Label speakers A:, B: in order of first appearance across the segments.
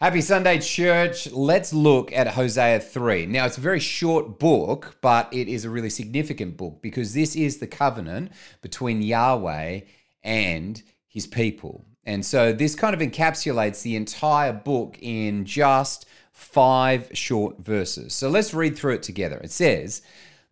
A: Happy Sunday, church. Let's look at Hosea 3. Now, it's a very short book, but it is a really significant book because this is the covenant between Yahweh and his people. And so this kind of encapsulates the entire book in just five short verses. So let's read through it together. It says,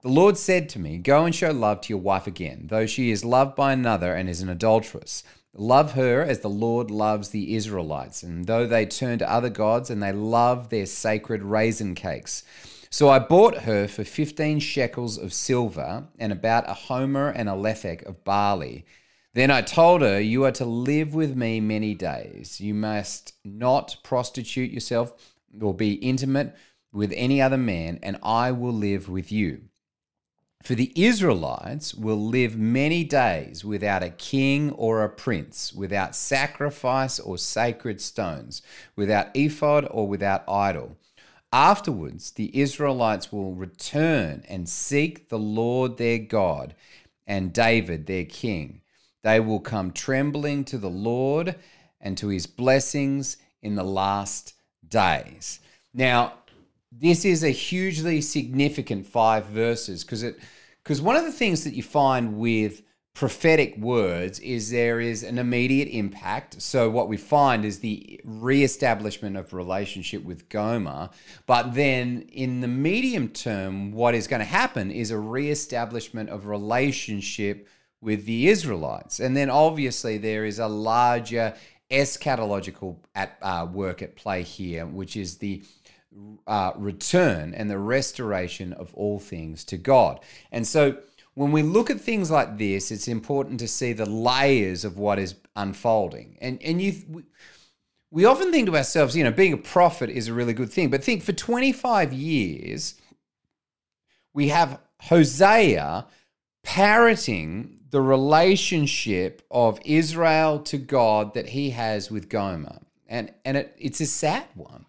A: The Lord said to me, Go and show love to your wife again, though she is loved by another and is an adulteress. Love her as the Lord loves the Israelites, and though they turn to other gods and they love their sacred raisin cakes. So I bought her for 15 shekels of silver and about a homer and a lethek of barley. Then I told her, You are to live with me many days. You must not prostitute yourself or be intimate with any other man, and I will live with you. For the Israelites will live many days without a king or a prince, without sacrifice or sacred stones, without ephod or without idol. Afterwards, the Israelites will return and seek the Lord their God and David their king. They will come trembling to the Lord and to his blessings in the last days. Now, this is a hugely significant five verses because it because one of the things that you find with prophetic words is there is an immediate impact. So what we find is the re-establishment of relationship with Gomer, but then in the medium term, what is going to happen is a re-establishment of relationship with the Israelites, and then obviously there is a larger eschatological at uh, work at play here, which is the uh, return and the restoration of all things to God. And so when we look at things like this, it's important to see the layers of what is unfolding. And and you we, often think to ourselves, you know, being a prophet is a really good thing, but think for 25 years we have Hosea parroting the relationship of Israel to God that he has with Gomer. And and it, it's a sad one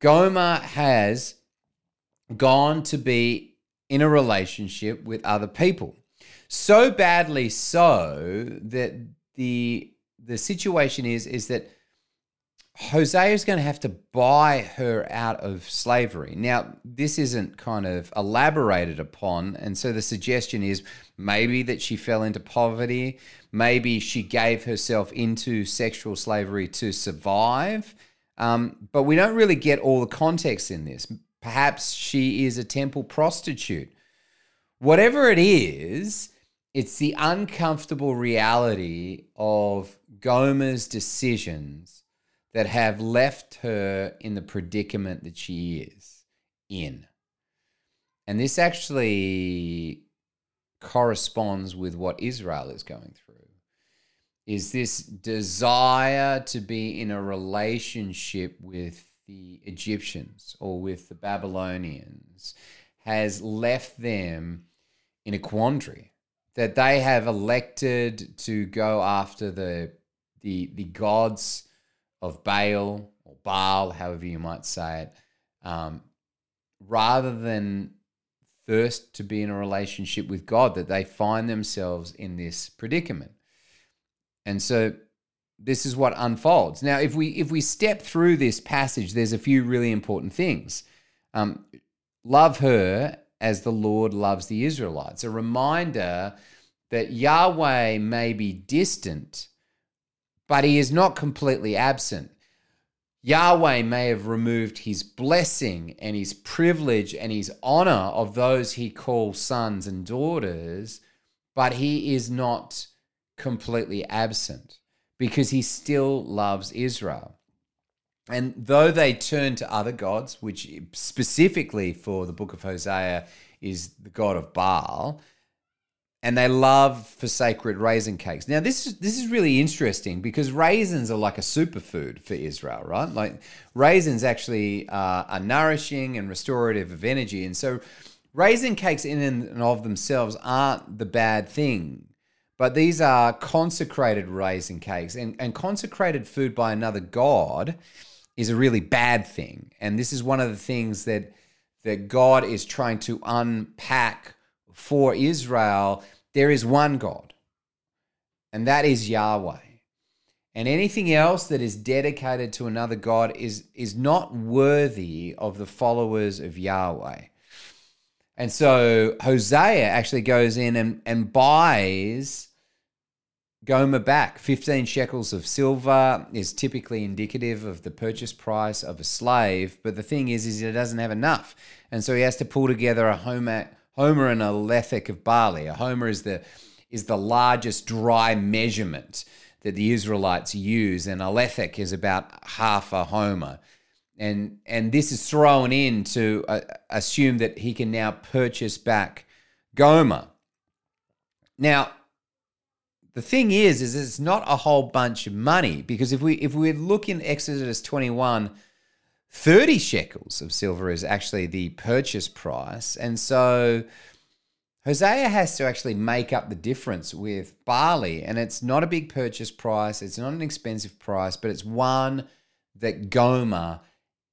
A: Gomer has gone to be in a relationship with other people. So badly so that the the situation is is that Hosea is going to have to buy her out of slavery. Now, this isn't kind of elaborated upon, and so the suggestion is maybe that she fell into poverty, maybe she gave herself into sexual slavery to survive. Um, but we don't really get all the context in this. Perhaps she is a temple prostitute. Whatever it is, it's the uncomfortable reality of Gomer's decisions that have left her in the predicament that she is in. And this actually corresponds with what Israel is going through is this desire to be in a relationship with the Egyptians or with the Babylonians has left them in a quandary that they have elected to go after the the the gods of Baal or Baal, however you might say it, um, rather than thirst to be in a relationship with God, that they find themselves in this predicament. And so this is what unfolds. Now, if we if we step through this passage, there's a few really important things. Um, love her as the Lord loves the Israelites. A reminder that Yahweh may be distant, but he is not completely absent. Yahweh may have removed his blessing and his privilege and his honor of those he calls sons and daughters, but he is not completely absent because he still loves Israel. And though they turn to other gods, which specifically for the book of Hosea is the god of Baal, and they love for sacred raisin cakes. Now, this is this is really interesting because raisins are like a superfood for Israel, right? Like raisins actually uh, are nourishing and restorative of energy, and so raisin cakes in and of themselves aren't the bad thing. But these are consecrated raisin cakes, and, and consecrated food by another god is a really bad thing. And this is one of the things that that God is trying to unpack for Israel. There is one God, and that is Yahweh. And anything else that is dedicated to another God is, is not worthy of the followers of Yahweh. And so Hosea actually goes in and, and buys Gomer back. 15 shekels of silver is typically indicative of the purchase price of a slave. But the thing is, is he doesn't have enough. And so he has to pull together a homer, and a lethek of barley. A homer is the, is the largest dry measurement that the Israelites use, and a lethek is about half a homer. And, and this is thrown in to uh, assume that he can now purchase back Gomer. Now, the thing is, is it's not a whole bunch of money because if we if we look in Exodus 21, 30 shekels of silver is actually the purchase price. And so Hosea has to actually make up the difference with barley, and it's not a big purchase price. It's not an expensive price, but it's one that Gomer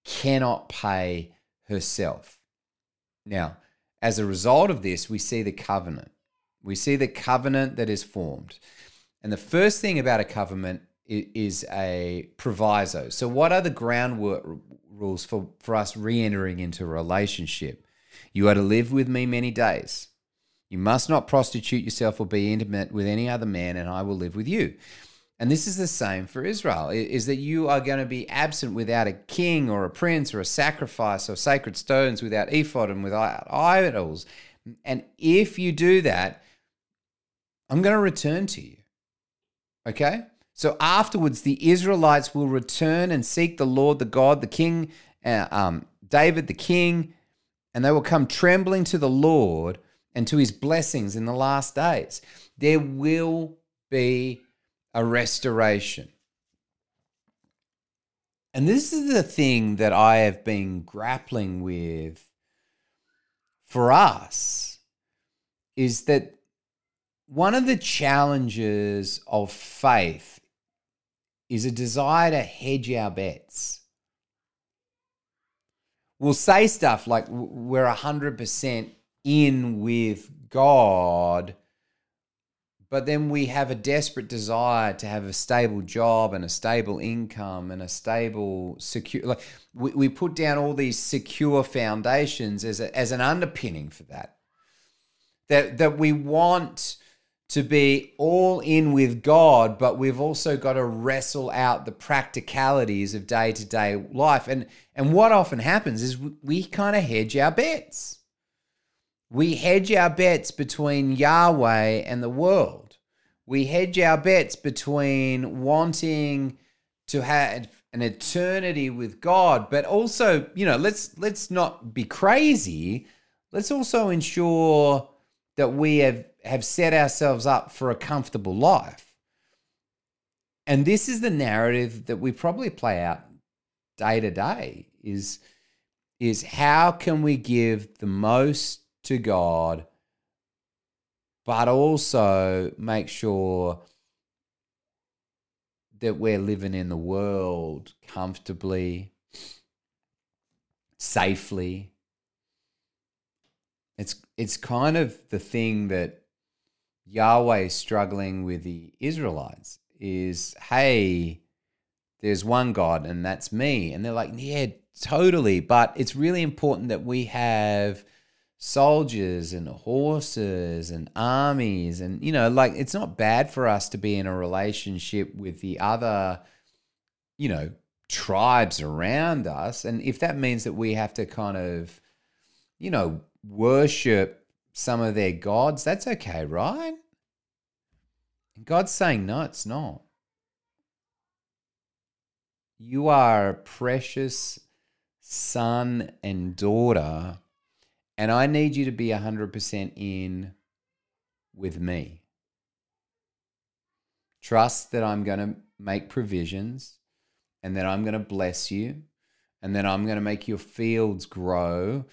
A: cannot pay herself. Now, as a result of this, we see the covenant. We see the covenant that is formed. And the first thing about a covenant is a proviso. So, what are the groundwork rules for, for us re entering into a relationship? You are to live with me many days. You must not prostitute yourself or be intimate with any other man, and I will live with you. And this is the same for Israel is that you are going to be absent without a king or a prince or a sacrifice or sacred stones, without ephod and without idols. And if you do that, I'm going to return to you. Okay? So afterwards, the Israelites will return and seek the Lord, the God, the King, uh, um, David, the King, and they will come trembling to the Lord and to his blessings in the last days. There will be a restoration. And this is the thing that I have been grappling with for us is that one of the challenges of faith is a desire to hedge our bets. We'll say stuff like we're 100% in with God, but then we have a desperate desire to have a stable job and a stable income and a stable secure like we, we put down all these secure foundations as a, as an underpinning for that that that we want to be all in with God but we've also got to wrestle out the practicalities of day-to-day life and and what often happens is we, we kind of hedge our bets we hedge our bets between Yahweh and the world. We hedge our bets between wanting to have an eternity with God, but also, you know, let's let's not be crazy. Let's also ensure that we have have set ourselves up for a comfortable life. And this is the narrative that we probably play out day to day is is how can we give the most to God, but also make sure that we're living in the world comfortably, safely. It's it's kind of the thing that Yahweh struggling with the Israelites is hey, there's one God and that's me. And they're like, yeah, totally. But it's really important that we have soldiers and horses and armies and you know like it's not bad for us to be in a relationship with the other you know tribes around us and if that means that we have to kind of you know worship some of their gods that's okay right and god's saying no it's not you are a precious son and daughter and I need you to be 100% in with me. Trust that I'm going to make provisions and that I'm going to bless you and that I'm going to make your fields grow.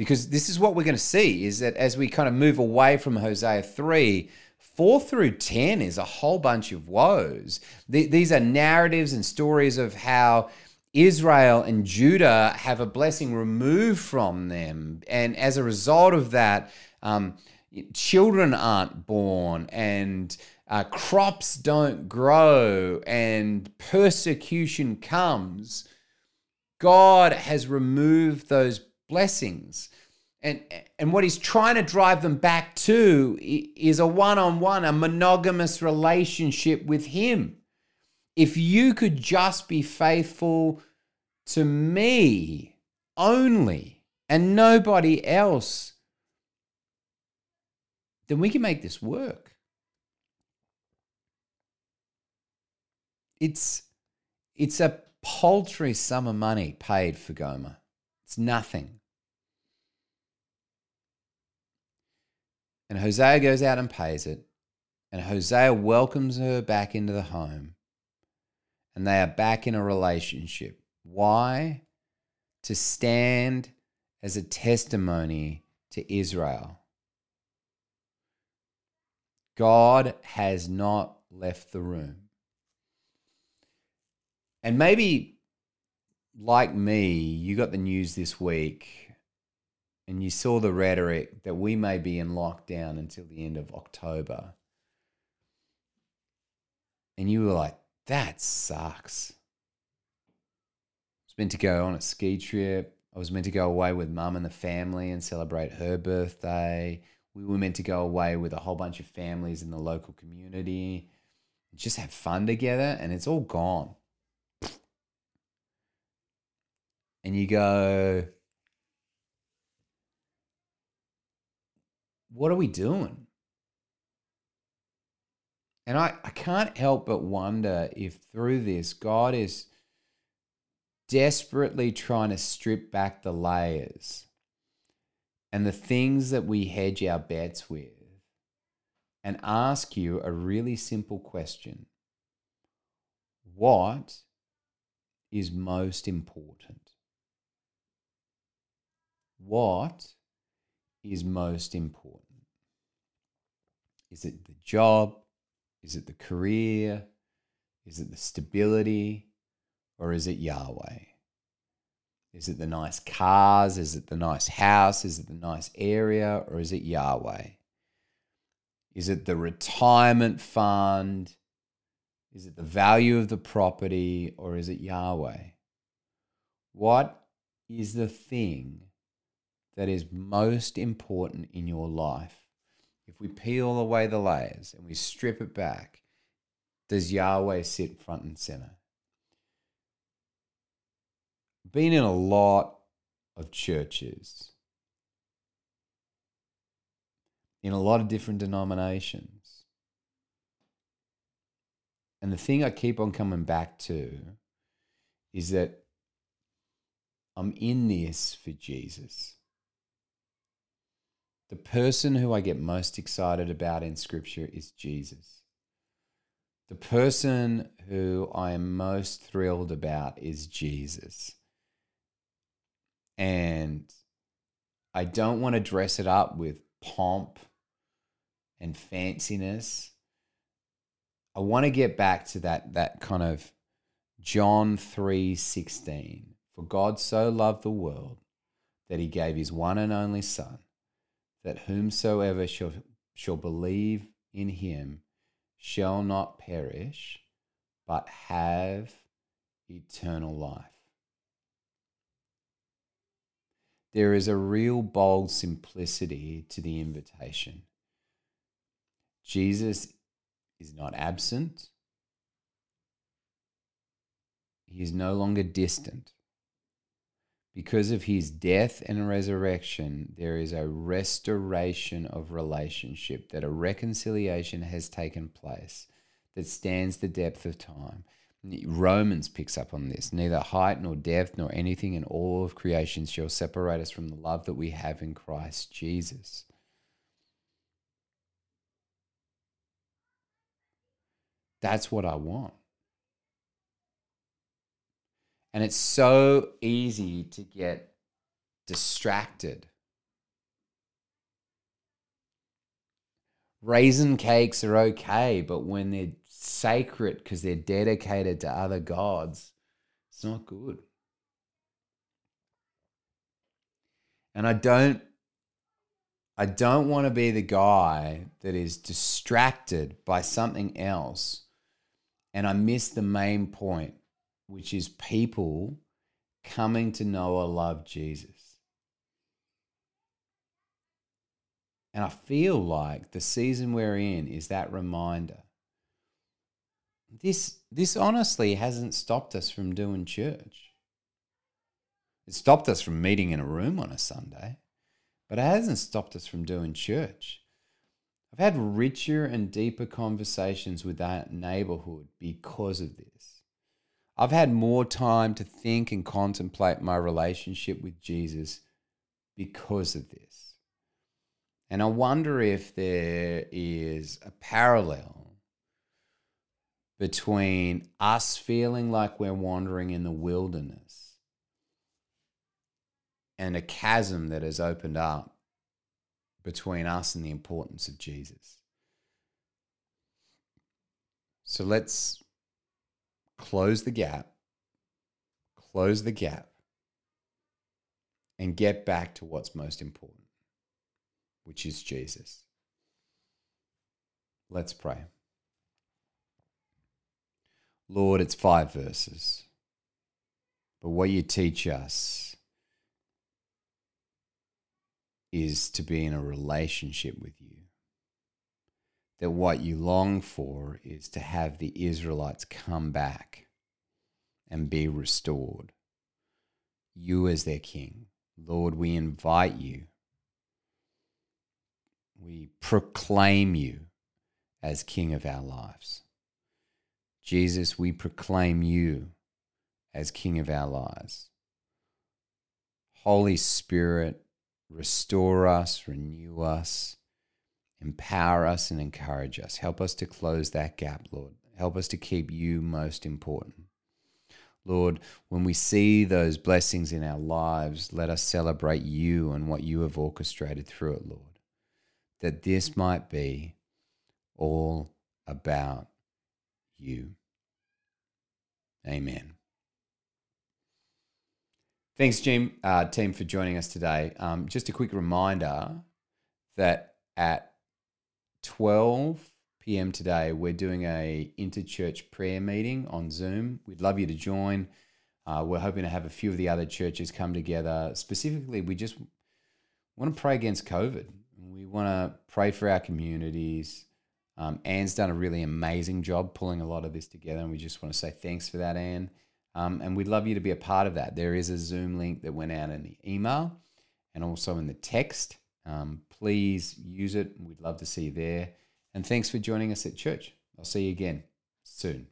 A: Because this is what we're going to see is that as we kind of move away from Hosea 3, 4 through 10 is a whole bunch of woes. These are narratives and stories of how Israel and Judah have a blessing removed from them. And as a result of that, um, children aren't born and uh, crops don't grow and persecution comes, God has removed those blessings. And, and what he's trying to drive them back to is a one on one, a monogamous relationship with him. If you could just be faithful to me only and nobody else, then we can make this work. It's it's a paltry sum of money paid for Gomer. It's nothing. And Hosea goes out and pays it. And Hosea welcomes her back into the home. And they are back in a relationship. Why? To stand as a testimony to Israel. God has not left the room. And maybe, like me, you got the news this week and you saw the rhetoric that we may be in lockdown until the end of October. And you were like, that sucks. I was meant to go on a ski trip. I was meant to go away with mum and the family and celebrate her birthday. We were meant to go away with a whole bunch of families in the local community, just have fun together, and it's all gone. and you go, what are we doing? And I, I can't help but wonder if through this, God is desperately trying to strip back the layers and the things that we hedge our bets with and ask you a really simple question What is most important? what is most important? Is it the job? Is it the career? Is it the stability? Or is it Yahweh? Is it the nice cars? Is it the nice house? Is it the nice area? Or is it Yahweh? Is it the retirement fund? Is it the value of the property? Or is it Yahweh? What is the thing that is most important in your life, if we peel away the layers and we strip it back, does Yahweh sit front and center? Been in a lot of churches, in a lot of different denominations. And the thing I keep on coming back to is that I'm in this for Jesus. The person who I get most excited about in Scripture is Jesus. The person who I am most thrilled about is Jesus. And I don't want to dress it up with pomp and fanciness. I want to get back to that, that kind of John 3 16. For God so loved the world that he gave his one and only Son that whomsoever shall, shall believe in him shall not perish, but have eternal life. There is a real bold simplicity to the invitation. Jesus is not absent. He is no longer distant. Because of his death and resurrection, there is a restoration of relationship, that a reconciliation has taken place that stands the depth of time. Romans picks up on this. Neither height nor depth nor anything in all of creation shall separate us from the love that we have in Christ Jesus. That's what I want. And it's so easy to get distracted. Raisin cakes are okay, but when they're sacred because they're dedicated to other gods, it's not good. And I don't I don't want to be the guy that is distracted by something else and I miss the main point, which is people coming to know or love Jesus. And I feel like the season we're in is that reminder. This, this honestly hasn't stopped us from doing church. It stopped us from meeting in a room on a Sunday, but it hasn't stopped us from doing church. I've had richer and deeper conversations with that neighborhood because of this. I've had more time to think and contemplate my relationship with Jesus because of this. And I wonder if there is a parallel between us feeling like we're wandering in the wilderness and a chasm that has opened up between us and the importance of Jesus. So let's close the gap, close the gap, and get back to what's most important, which is Jesus. Let's pray. Lord, it's five verses, but what you teach us is to be in a relationship with you. That what you long for is to have the Israelites come back and be restored. You as their king. Lord, we invite you. We proclaim you as king of our lives. Jesus, we proclaim you as king of our lives. Holy Spirit, restore us, renew us, empower us, and encourage us. Help us to close that gap, Lord. Help us to keep you most important. Lord, when we see those blessings in our lives, let us celebrate you and what you have orchestrated through it, Lord. That this might be all about you. Amen. Thanks, Jim, uh, team, for joining us today. Um, just a quick reminder that at 12 p.m. today, we're doing a interchurch prayer meeting on Zoom. We'd love you to join. Uh, we're hoping to have a few of the other churches come together. Specifically, we just want to pray against COVID. We want to pray for our communities. Um, Anne's done a really amazing job pulling a lot of this together, and we just want to say thanks for that, Anne. Um, and we'd love you to be a part of that. There is a Zoom link that went out in the email and also in the text. Um, please use it. We'd love to see you there. And thanks for joining us at church. I'll see you again soon.